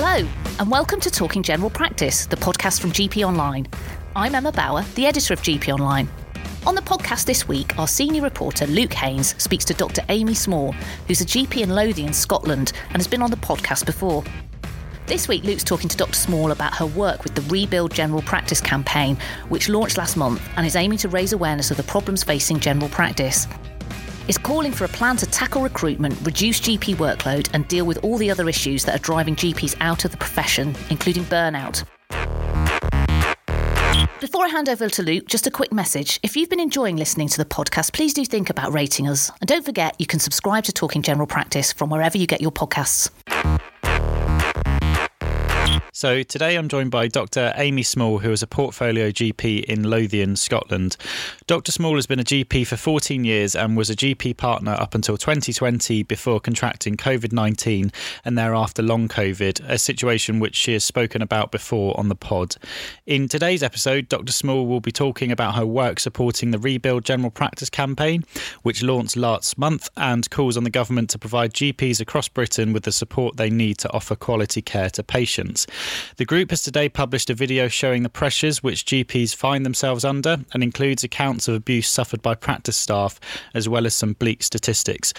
Hello, and welcome to Talking General Practice, the podcast from GP Online. I'm Emma Bower, the editor of GP Online. On the podcast this week, our senior reporter Luke Haynes speaks to Dr. Amy Small, who's a GP in Lothian, Scotland, and has been on the podcast before. This week, Luke's talking to Dr. Small about her work with the Rebuild General Practice campaign, which launched last month and is aiming to raise awareness of the problems facing general practice. It's calling for a plan to tackle recruitment, reduce GP workload, and deal with all the other issues that are driving GPs out of the profession, including burnout. Before I hand over to Luke, just a quick message. If you've been enjoying listening to the podcast, please do think about rating us. And don't forget, you can subscribe to Talking General Practice from wherever you get your podcasts. So today I'm joined by Dr. Amy Small, who is a portfolio GP in Lothian, Scotland. Dr. Small has been a GP for 14 years and was a GP partner up until 2020 before contracting COVID 19 and thereafter long COVID, a situation which she has spoken about before on the pod. In today's episode, Dr. Small will be talking about her work supporting the Rebuild General Practice campaign, which launched last month and calls on the government to provide GPs across Britain with the support they need to offer quality care to patients. The group has today published a video showing the pressures which GPs find themselves under and includes accounts of abuse suffered by practice staff as well as some bleak statistics.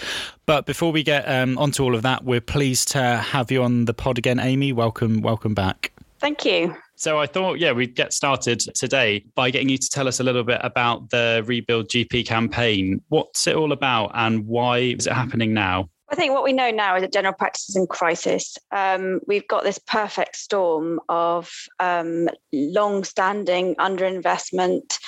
But before we get um, onto all of that, we're pleased to have you on the pod again, Amy. Welcome, welcome back. Thank you. So I thought, yeah, we'd get started today by getting you to tell us a little bit about the Rebuild GP campaign. What's it all about and why is it happening now? I think what we know now is that general practice is in crisis. Um, we've got this perfect storm of um, long-standing underinvestment,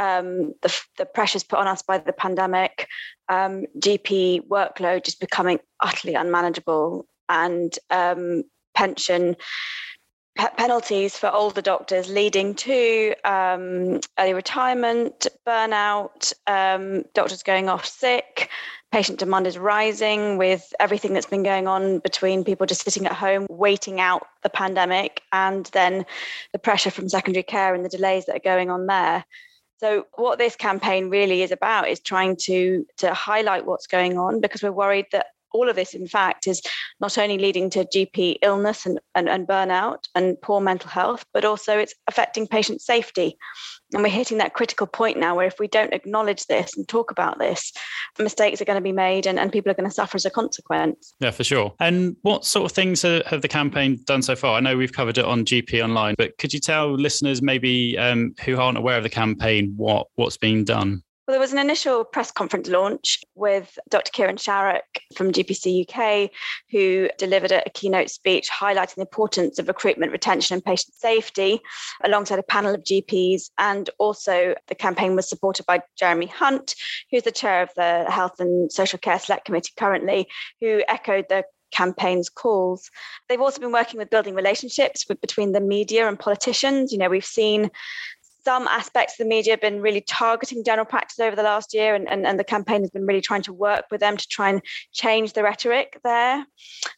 um, the, the, pressures put on us by the pandemic, um, GP workload just becoming utterly unmanageable, and um, penalties for older doctors leading to um, early retirement, burnout, um, doctors going off sick, patient demand is rising with everything that's been going on between people just sitting at home waiting out the pandemic and then the pressure from secondary care and the delays that are going on there. So what this campaign really is about is trying to to highlight what's going on because we're worried that all of this, in fact, is not only leading to GP illness and, and, and, burnout and poor mental health, but also it's affecting patient safety. And we're hitting that critical point now where if we don't acknowledge this and talk about this, mistakes are going to be made and, and people are going to suffer as a consequence. Yeah, for sure. And what sort of things have the campaign done so far? I know we've covered it on GP Online, but could you tell listeners maybe um, who aren't aware of the campaign what, what's being done? Well, there was an initial press conference launch with Dr. Kieran Sharrock from GPC UK, who delivered a, keynote speech highlighting the importance of recruitment, retention, and patient safety, alongside a panel of GPs. And also, the campaign was supported by Jeremy Hunt, who's the chair of the Health and Social Care Select Committee currently, who echoed the campaigns calls. They've also been working with building relationships with, between the media and politicians. You know, we've seen some aspects of the media have been really targeting general practice over the last year, and, and, and the campaign has been really trying to work with them to try and change the rhetoric there.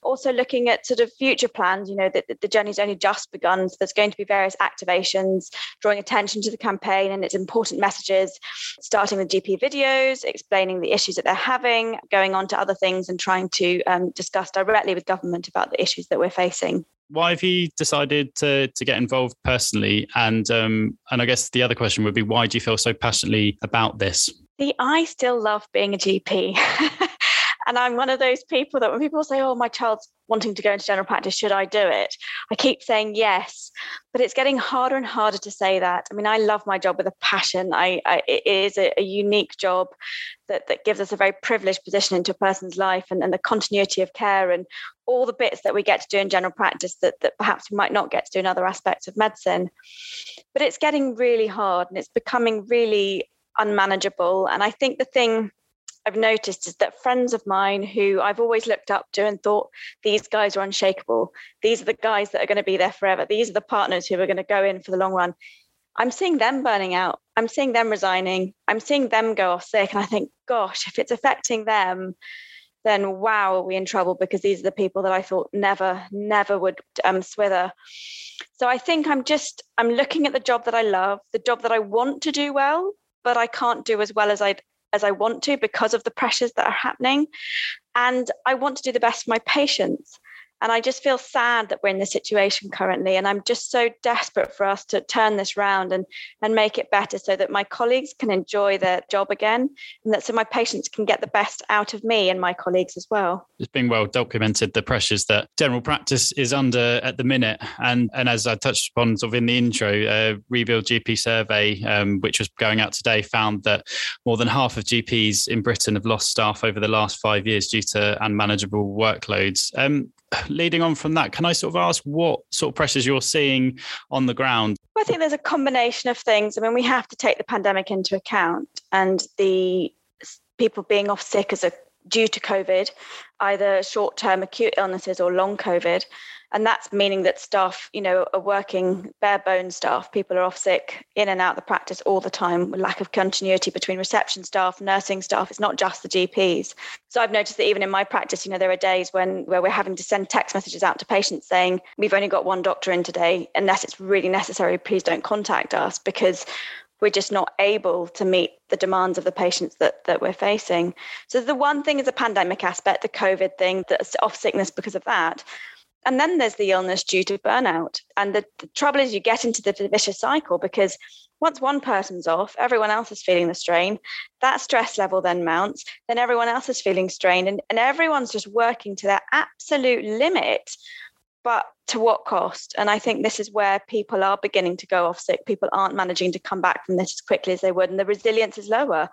Also, looking at sort of future plans, you know, that the, the journey's only just begun. So there's going to be various activations drawing attention to the campaign and its important messages, starting with GP videos, explaining the issues that they're having, going on to other things, and trying to um, discuss directly with government about the issues that we're facing why have you decided to to get involved personally? And um, and I guess the other question would be, why do you feel so passionately about this? See, I still love being a GP. and I'm one of those people that when people say, "Oh, my child's wanting to go into general practice, should I do it?" I keep saying yes, but it's getting harder and harder to say that. I mean, I love my job with a passion. I, I it is a, a, unique job that that gives us a very privileged position into a person's life and, and the continuity of care and all the bits that we get to do in general practice that, that perhaps we might not get to do in other aspects of medicine. But it's getting really hard and it's becoming really unmanageable. And I think the thing I've noticed is that friends of mine who I've always looked up to and thought these guys are unshakable, these are the guys that are going to be there forever, these are the partners who are going to go in for the long run. I'm seeing them burning out. I'm seeing them resigning. I'm seeing them go off sick. And I think, gosh, if it's affecting them, then wow, are we in trouble because these are the people that I thought never, never would um, swither. So I think I'm just, I'm looking at the job that I love, the job that I want to do well, but I can't do as well as I as I want to because of the pressures that are happening. And I want to do the best for my patients. And I just feel sad that we're in this situation currently. And I'm just so desperate for us to turn this round and, and make it better so that my colleagues can enjoy their job again and that so my patients can get the best out of me and my colleagues as well. It's been well documented the pressures that general practice is under at the minute. And, and as I touched upon sort of in the intro, uh, Rebuild GP survey, um, which was going out today, found that more than half of GPs in Britain have lost staff over the last five years due to unmanageable workloads. Um, leading on from that, can I sort of ask what sort of pressures you're seeing on the ground? Well, I think there's a combination of things. I mean, we have to take the pandemic into account and the people being off sick as a due to COVID, either short-term acute illnesses or long COVID. And that's meaning that staff you know are working bare bones staff. People are off sick in and out the practice all the time with lack of continuity between reception staff nursing staff. It's not just the gps so i've noticed that even in my practice you know there are days when where we're having to send text messages out to patients saying we've only got one doctor in today. Unless it's really necessary please don't contact us. Because we're just not able to meet the demands of the patients that, that we're facing. So the one thing is a pandemic aspect, the COVID thing, that's off sickness because of that. And then there's the illness due to burnout. And the, the, trouble is, you get into the vicious cycle because once one person's off, everyone else is feeling the strain. That stress level then mounts, then everyone else is feeling strained, and, and everyone's just working to their absolute limit. But to what cost? And I think this is where people are beginning to go off sick. People aren't managing to come back from this as quickly as they would, and the resilience is lower.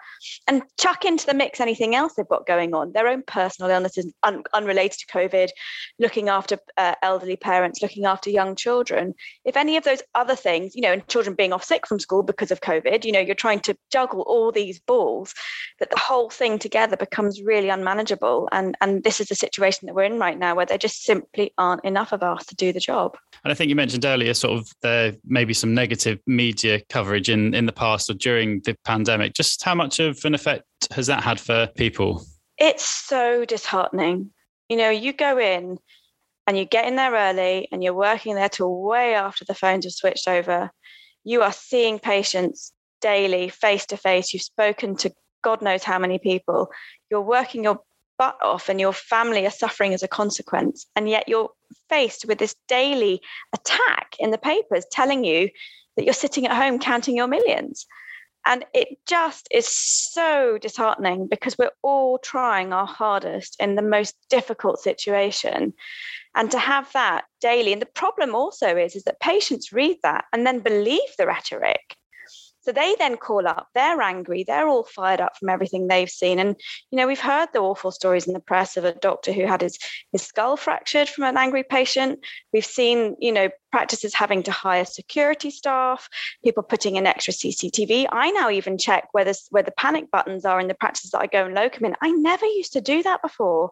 And chuck into the mix anything else they've got going on, their own personal illnesses un- unrelated to COVID, looking after uh, elderly parents, looking after young children. If any of those other things, you know, and children being off sick from school because of COVID, you know, you're trying to juggle all these balls, that the whole thing together becomes really unmanageable. And and this is the situation that we're in right now, where there just simply aren't enough of us to do the job. And I think you mentioned earlier, sort of there maybe some negative media coverage in in the past or during the pandemic. Just how much of an effect has that had for people? It's so disheartening. You know, you go in and you get in there early and you're working there till way after the phones have switched over. You are seeing patients daily, face to face. You've spoken to God knows how many people. You're working your butt off and your family are suffering as a consequence. And yet you're faced with this daily attack in the papers telling you that you're sitting at home counting your millions. And it just is so disheartening because we're all trying our hardest in the most difficult situation. And to have that daily, and the problem also is, is that patients read that and then believe the rhetoric. So they then call up, they're angry, they're all fired up from everything they've seen. And, you know, we've heard the awful stories in the press of a doctor who had his, his skull fractured from an angry patient. We've seen, you know, practices having to hire security staff, people putting in extra CCTV. I now even check where, this, where the panic buttons are in the practices that I go and locum in. I never used to do that before,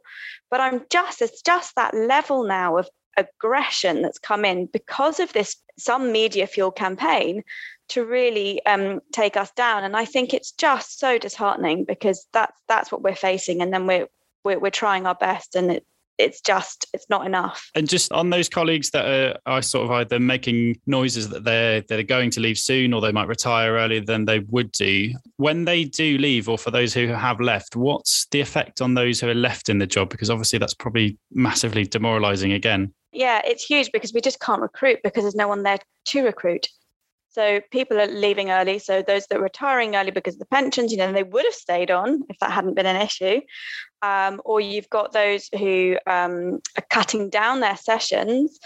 but I'm just, it's just that level now of aggression that's come in because of this some media fuel campaign to really um, take us down. And I think it's just so disheartening because that's that's what we're facing, and then we're we're, we're trying our best, and it, it's just it's not enough. And just on those colleagues that are, are sort of either making noises that they're they're going to leave soon or they might retire earlier than they would do. When they do leave, or for those who have left, what's the effect on those who are left in the job? Because obviously that's probably massively demoralising again. Yeah, it's huge because we just can't recruit because there's no one there to recruit. So people are leaving early. So those that are retiring early because of the pensions, you know, they would have stayed on if that hadn't been an issue. Um, or you've got those who um, are cutting down their sessions.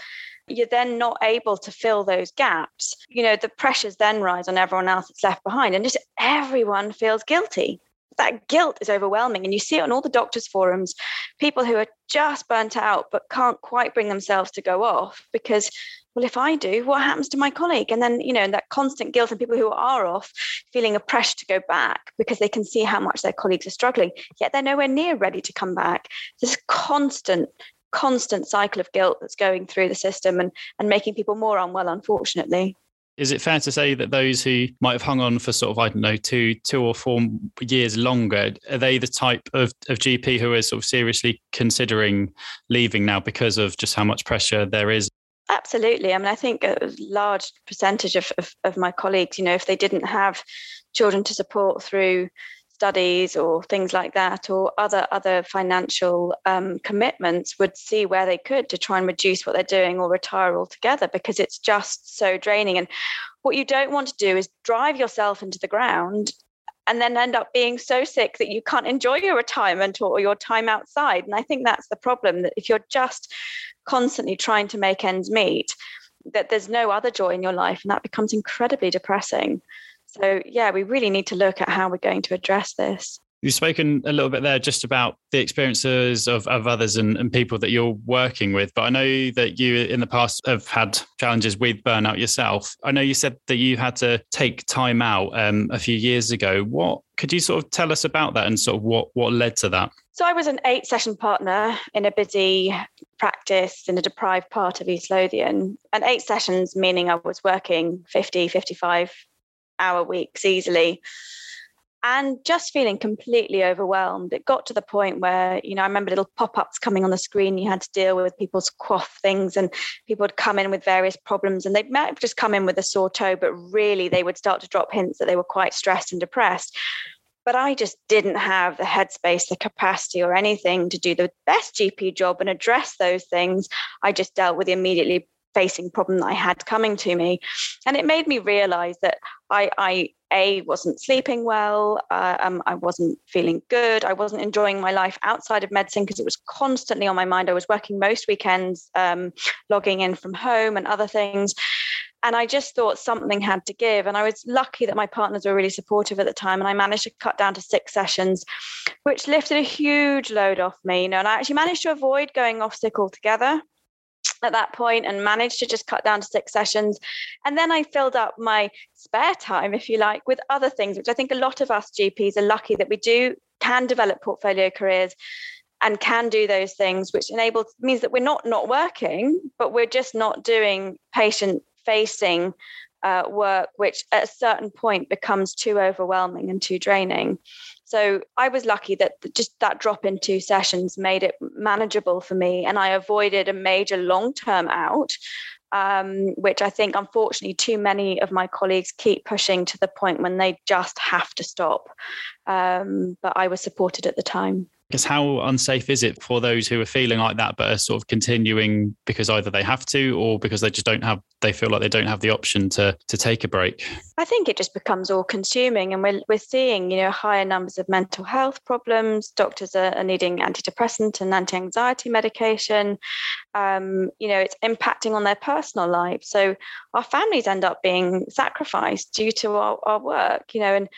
You're then not able to fill those gaps. You know, the pressures then rise on everyone else that's left behind, and just everyone feels guilty that guilt is overwhelming. And you see it on all the doctors' forums, people who are just burnt out but can't quite bring themselves to go off because well, if I do, what happens to my colleague? And then, you know, that constant guilt and people who are off feeling a pressure to go back because they can see how much their colleagues are struggling, yet they're nowhere near ready to come back. This constant, constant cycle of guilt that's going through the system and, and making people more unwell, unfortunately. Is it fair to say that those who might have hung on for sort of, I don't know, two, two or four years longer, are they the type of, of GP who is sort of seriously considering leaving now because of just how much pressure there is Absolutely. I mean, I think a large percentage of, of, of, my colleagues, you know, if they didn't have children to support through studies or things like that or other other financial um, commitments would see where they could to try and reduce what they're doing or retire altogether because it's just so draining and what you don't want to do is drive yourself into the ground and then end up being so sick that you can't enjoy your retirement or, your time outside and i think that's the problem that if you're just constantly trying to make ends meet that there's no other joy in your life and that becomes incredibly depressing so, yeah, we really need to look at how we're going to address this. You've spoken a little bit there just about the experiences of, of others and, and people that you're working with. But I know that you in the past have had challenges with burnout yourself. I know you said that you had to take time out um, a few years ago. What could you sort of tell us about that and sort of what, what led to that? So I was an eight session partner in a busy practice in a deprived part of East Lothian. And eight sessions, meaning I was working 50, 55 hour weeks easily and just feeling completely overwhelmed. It got to the point where, you know, I remember little pop ups coming on the screen. You had to deal with people's QOF things, and people would come in with various problems. And they might have just come in with a sore toe, but really they would start to drop hints that they were quite stressed and depressed. But I just didn't have the headspace, the capacity, or anything to do the best GP job and address those things. I just dealt with the immediately facing problem that I had coming to me. And it made me realize that I, I A, wasn't sleeping well, uh, um, I wasn't feeling good, I wasn't enjoying my life outside of medicine because it was constantly on my mind. I was working most weekends, um, logging in from home and other things. And I just thought something had to give. And I was lucky that my partners were really supportive at the time. And I managed to cut down to six sessions, which lifted a huge load off me. You know, and I actually managed to avoid going off sick altogether at that point and managed to just cut down to six sessions. And then I filled up my spare time, if you like, with other things, which I think a lot of us GPs are lucky that we do can develop portfolio careers and can do those things, which enables means that we're not not working, but we're just not doing patient facing uh, work, which at a certain point becomes too overwhelming and too draining. So I was lucky that just that drop in two sessions made it manageable for me, and I avoided a major long term out. Um, which I think, unfortunately, too many of my colleagues keep pushing to the point when they just have to stop. Um, but I was supported at the time. Because how unsafe is it for those who are feeling like that but are sort of continuing because either they have to or because they just don't have they feel like they don't have the option to to take a break? I think it just becomes all consuming and we're we're seeing, you know, higher numbers of mental health problems. Doctors are, are needing antidepressant and anti-anxiety medication. Um, you know, it's impacting on their personal lives. So our families end up being sacrificed due to our, our work, you know, and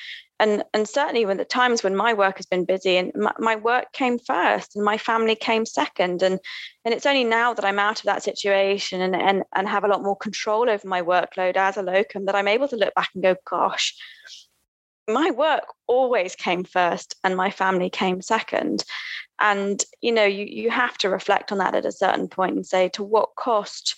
and and certainly when the times when my work has been busy and my, my, work came first and my family came second. And and it's only now that i'm out of that situation and and, and have a lot more control over my workload as a locum that i'm able to look back and go gosh my work always came first and my family came second. And you know you you have to reflect on that at a certain point and say to what cost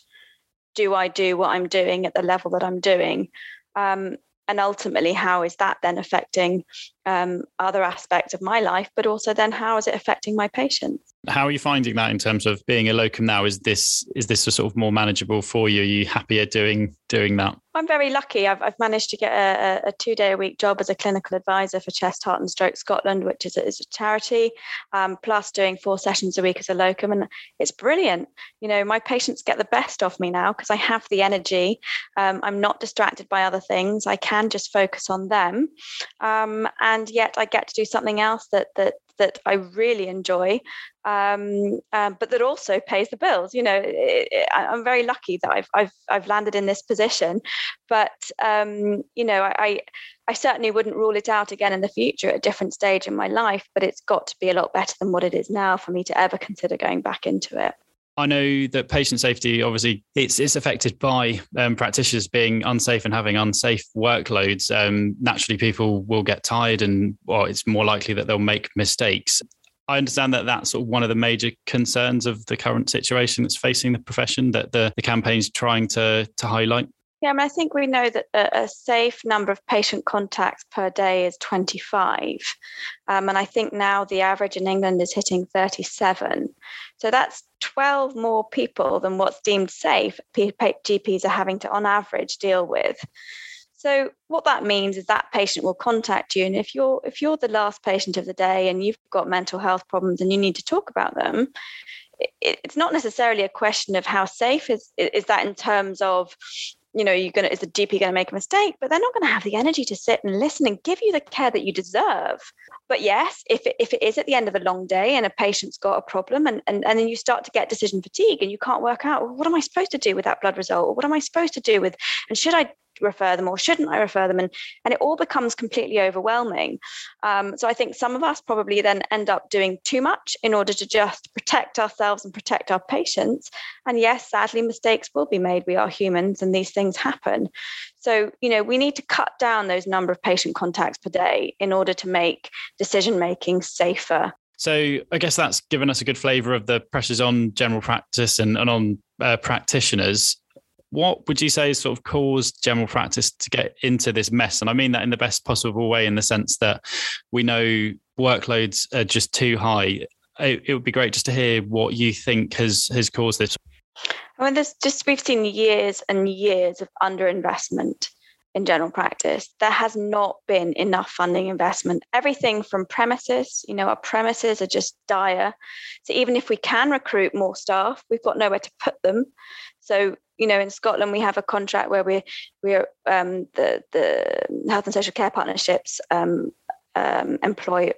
do i do what i'm doing at the level that i'm doing? Um, and ultimately how is that then affecting um, other aspects of my life but also then how is it affecting my patients how are you finding that in terms of being a locum now? Is this is this sort of more manageable for you? Are you happier doing doing that? I'm very lucky. I've, I've managed to get a, a two day a week job as a clinical advisor for chest heart and stroke scotland which is a, is a charity um, plus doing four sessions a week as a locum and it's brilliant. You know my patients get the best of me now because i have the energy. Um, i'm not distracted by other things. I can just focus on them. Um, and yet i get to do something else that that that I really enjoy, um, um, but that also pays the bills. You know, it, it, I'm very lucky that I've I've I've landed in this position, but um, you know, I I certainly wouldn't rule it out again in the future at a different stage in my life. But it's got to be a lot better than what it is now for me to ever consider going back into it. I know that patient safety obviously it's it's affected by um, practitioners being unsafe and having unsafe workloads. Um, naturally, people will get tired, and well, it's more likely that they'll make mistakes. I understand that that's sort of one of the major concerns of the current situation that's facing the profession that the, the campaign's trying to to highlight. Yeah, I mean, I think we know that a, safe number of patient contacts per day is 25. Um, and I think now the average in England is hitting 37. So that's 12 more people than what's deemed safe GPs are having to, on average, deal with. So what that means is that patient will contact you, and if you're if you're the last patient of the day and you've got mental health problems and you need to talk about them, it's not necessarily a question of how safe is is that in terms of you know you're gonna is the gp going to make a mistake? But they're not going to have the energy to sit and listen and give you the care that you deserve. But yes if it, if it is at the end of a long day and a patient's got a problem and, and and then you start to get decision fatigue and you can't work out well, what am i supposed to do with that blood result? Or what am i supposed to do with and should i refer them or shouldn't I refer them? And, and it all becomes completely overwhelming. Um, so I think some of us probably then end up doing too much in order to just protect ourselves and protect our patients. And yes, sadly, mistakes will be made. We are humans and these things happen. So, you know, we need to cut down those number of patient contacts per day in order to make decision making safer. So I guess that's given us a good flavour of the pressures on general practice and, and on uh, practitioners what would you say has sort of caused general practice to get into this mess? And I mean that in the best possible way, in the sense that we know workloads are just too high. It, it would be great just to hear what you think has has caused this. I mean, there's just we've seen years and years of underinvestment in general practice. There has not been enough funding investment. Everything from premises, you know, our premises are just dire. So even if we can recruit more staff, we've got nowhere to put them. So you know, in Scotland, we have a contract where we're we're um, the the health and social care partnerships um, um, employ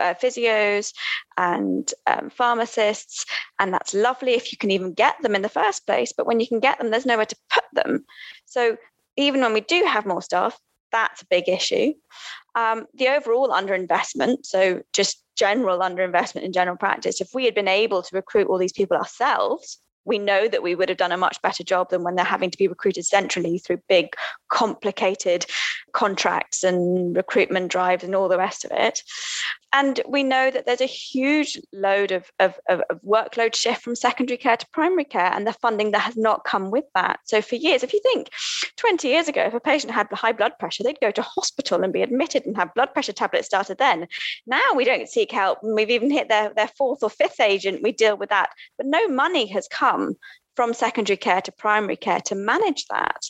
uh, physios and um, pharmacists, and that's lovely if you can even get them in the first place. But when you can get them, there's nowhere to put them. So even when we do have more staff, that's a big issue. Um, the overall underinvestment, so just general underinvestment in general practice, if we had been able to recruit all these people ourselves, we know that we would have done a much better job than when they're having to be recruited centrally through big, complicated contracts and recruitment drives and all the rest of it. And we know that there's a huge load of, of, of, workload shift from secondary care to primary care and the funding that has not come with that. So, for years, if you think 20 years ago, if a patient had high blood pressure, they'd go to hospital and be admitted and have blood pressure tablets started then. Now we don't seek help. And We've even hit their, their fourth or fifth agent, we deal with that. But no money has come from secondary care to primary care to manage that.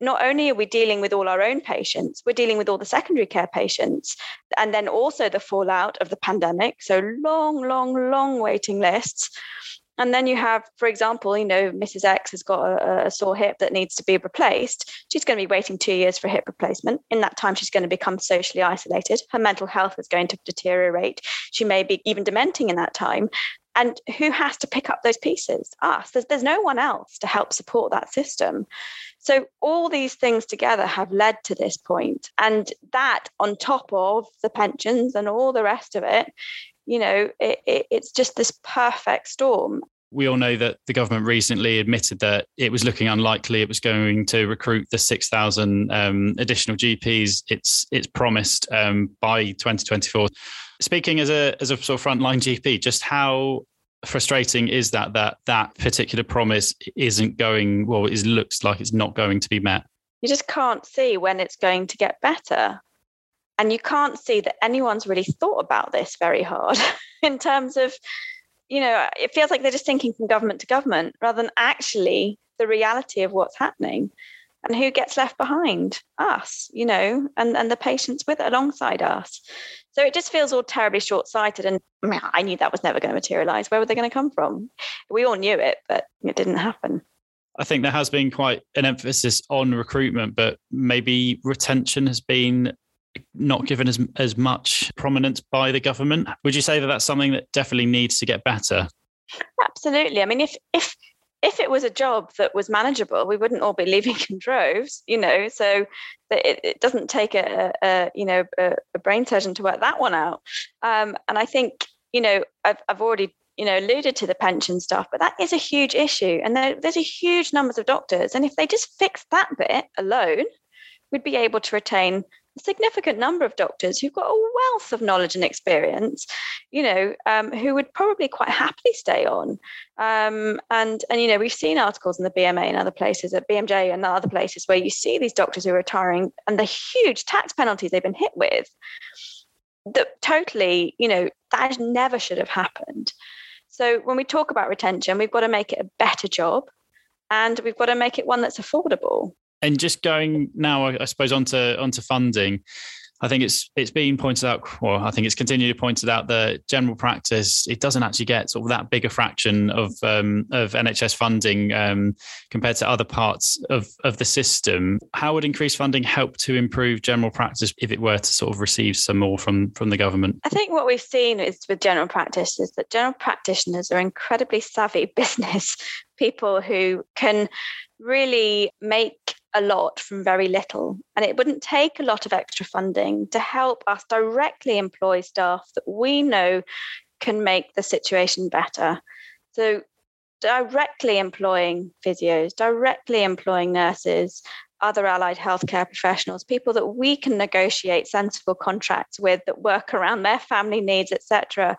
Not only are we dealing with all our own patients, we're dealing with all the secondary care patients, and then also the fallout of the pandemic. So, long, long, long waiting lists. And then you have, for example, you know, Mrs. X has got a, a, sore hip that needs to be replaced. She's going to be waiting two years for a hip replacement. In that time, she's going to become socially isolated. Her mental health is going to deteriorate. She may be even dementing in that time. And who has to pick up those pieces? Us. There's, there's no one else to help support that system. So all these things together have led to this point. And that on top of the pensions and all the rest of it, you know, it, it, it's just this perfect storm we all know that the government recently admitted that it was looking unlikely it was going to recruit the 6,000 um, additional GPs it's it's promised um, by 2024 speaking as a as a sort of frontline GP, just how frustrating is that that that particular promise isn't going well? It looks like it's not going to be met. You just can't see when it's going to get better. And you can't see that anyone's really thought about this very hard in terms of, you know, it feels like they're just thinking from government to government rather than actually the reality of what's happening. And who gets left behind? Us you know and and the patients with alongside us. So it just feels all terribly short-sighted and i knew that was never going to materialize. Where were they going to come from? We all knew it but it didn't happen. I think there has been quite an emphasis on recruitment, but maybe retention has been not given as as much prominence by the government. Would you say that that's something that definitely needs to get better? Absolutely. I mean, if if if it was a job that was manageable, we wouldn't all be leaving in droves, you know. So it, it doesn't take a, a you know a, a, brain surgeon to work that one out. Um, and I think you know I've I've already you know alluded to the pension stuff, but that is a huge issue, and there, there's a huge numbers of doctors, and if they just fix that bit alone, we'd be able to retain significant number of doctors who've got a wealth of knowledge and experience, you know, um, who would probably quite happily stay on. Um, and and you know, we've seen articles in the BMA and other places, at BMJ and other places, where you see these doctors who are retiring and the huge tax penalties they've been hit with. That totally, you know, that never should have happened. So when we talk about retention, we've got to make it a better job, and we've got to make it one that's affordable And just going now, I suppose, onto onto funding. I think it's it's been pointed out, well, I think it's continually pointed out that general practice it doesn't actually get sort of that big a fraction of um, of NHS funding um, compared to other parts of of the system. How would increased funding help to improve general practice if it were to sort of receive some more from from the government? I think what we've seen is with general practice is that general practitioners are incredibly savvy business people who can really make a lot from very little. And it wouldn't take a lot of extra funding to help us directly employ staff that we know can make the situation better. So, directly employing physios, directly employing nurses, other allied healthcare professionals, people that we can negotiate sensible contracts with that work around their family needs, etc.,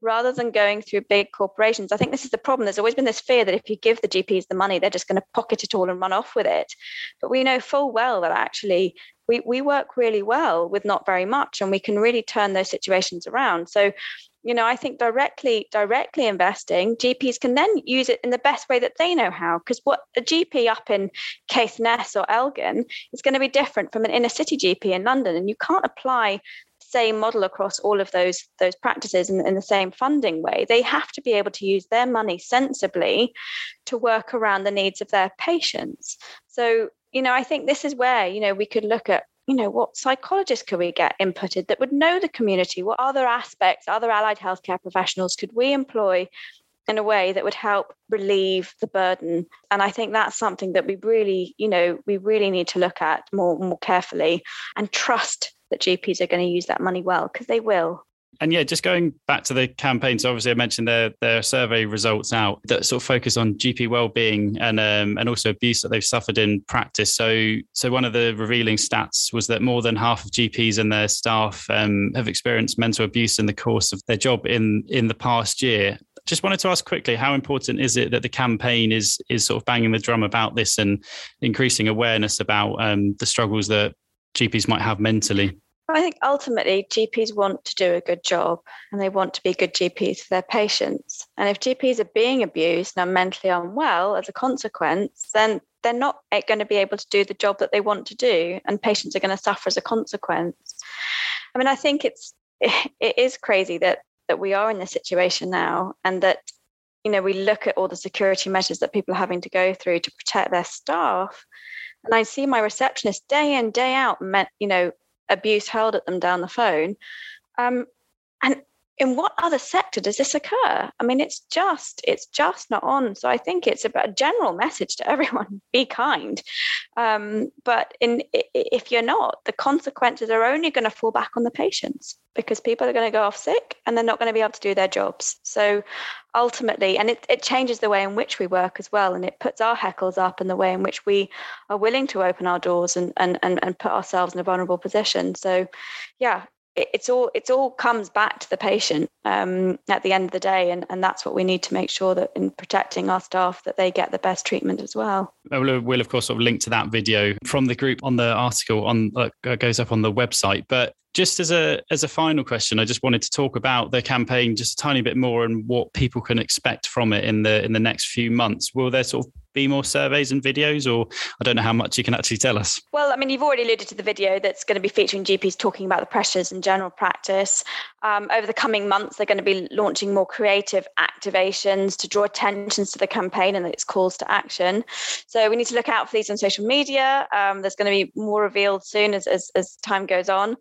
rather than going through big corporations. I think this is the problem. There's always been this fear that if you give the GPs the money, they're just going to pocket it all and run off with it. But we know full well that actually we, we work really well with not very much and we can really turn those situations around. So you know i think directly directly investing gps can then use it in the best way that they know how because what a gp up in caithness or elgin is going to be different from an inner city gp in london and you can't apply same model across all of those those practices in, in the same funding way. They have to be able to use their money sensibly to work around the needs of their patients. So you know i think this is where you know we could look at you know, what psychologists could we get inputted that would know the community? What other aspects, other allied healthcare professionals could we employ in a way that would help relieve the burden? And I think that's something that we really, you know, we really need to look at more more carefully and trust that GPs are going to use that money well because they will. And yeah, just going back to the campaign. So obviously, I mentioned their their survey results out that sort of focus on GP well-being and um, and also abuse that they've suffered in practice. So so one of the revealing stats was that more than half of GPs and their staff um, have experienced mental abuse in the course of their job in in the past year. Just wanted to ask quickly, how important is it that the campaign is is sort of banging the drum about this and increasing awareness about um, the struggles that GPs might have mentally? I think ultimately GPs want to do a good job and they want to be good GPs for their patients. And if GPs are being abused and are mentally unwell as a consequence, then they're not going to be able to do the job that they want to do, and patients are going to suffer as a consequence. I mean, I think it's it is crazy that that we are in this situation now, and that you know we look at all the security measures that people are having to go through to protect their staff, and I see my receptionist day in day out, you know, abuse hurled at them down the phone. Um, and in what other sector does this occur? I mean, it's just it's just not on. So I think it's about a general message to everyone: be kind. Um, but in if you're not, the consequences are only going to fall back on the patients because people are going to go off sick and they're not going to be able to do their jobs. So ultimately, and it, it changes the way in which we work as well, and it puts our heckles up in the way in which we are willing to open our doors and and and, and put ourselves in a vulnerable position. So, yeah, it's all it's all comes back to the patient um, at the end of the day and, and that's what we need to make sure that in protecting our staff that they get the best treatment as well we'll, we'll of course sort of link to that video from the group on the article on uh, goes up on the website but just as a as a final question, I just wanted to talk about the campaign just a tiny bit more and what people can expect from it in the in the next few months. Will there sort of be more surveys and videos, or I don't know how much you can actually tell us? Well, I mean, you've already alluded to the video that's going to be featuring GPs talking about the pressures in general practice. Um, over the coming months, they're going to be launching more creative activations to draw attention to the campaign and its calls to action. So we need to look out for these on social media. Um, there's going to be more revealed soon as, as, as time goes on.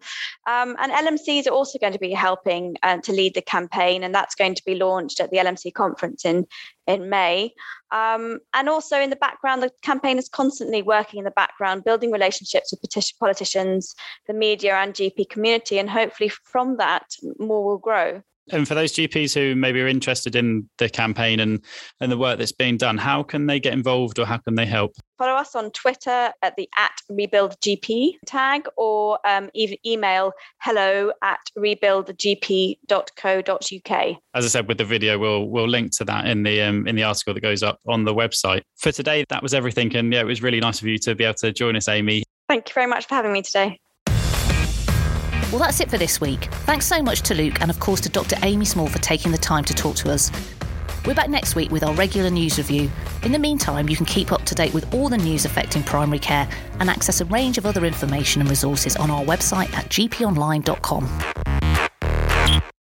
Um, and LMCs are also going to be helping uh, to lead the campaign, and that's going to be launched at the LMC conference in, in May. Um, and also in the background, the campaign is constantly working in the background, building relationships with petition, politicians, the media, and GP community. And hopefully, from that, more will grow. And for those GPs who maybe are interested in the campaign and, and the work that's being done, how can they get involved or how can they help? Follow us on Twitter at the at rebuildgp tag or um, even email hello at rebuildgp.co.uk. As I said with the video, we'll we'll link to that in the um, in the article that goes up on the website. For today, that was everything. And yeah, it was really nice of you to be able to join us, Amy. Thank you very much for having me today. Well, that's it for this week. Thanks so much to Luke and, of course, to Dr. Amy Small for taking the time to talk to us. We're back next week with our regular news review. In the meantime, you can keep up to date with all the news affecting primary care and access a range of other information and resources on our website at gponline.com.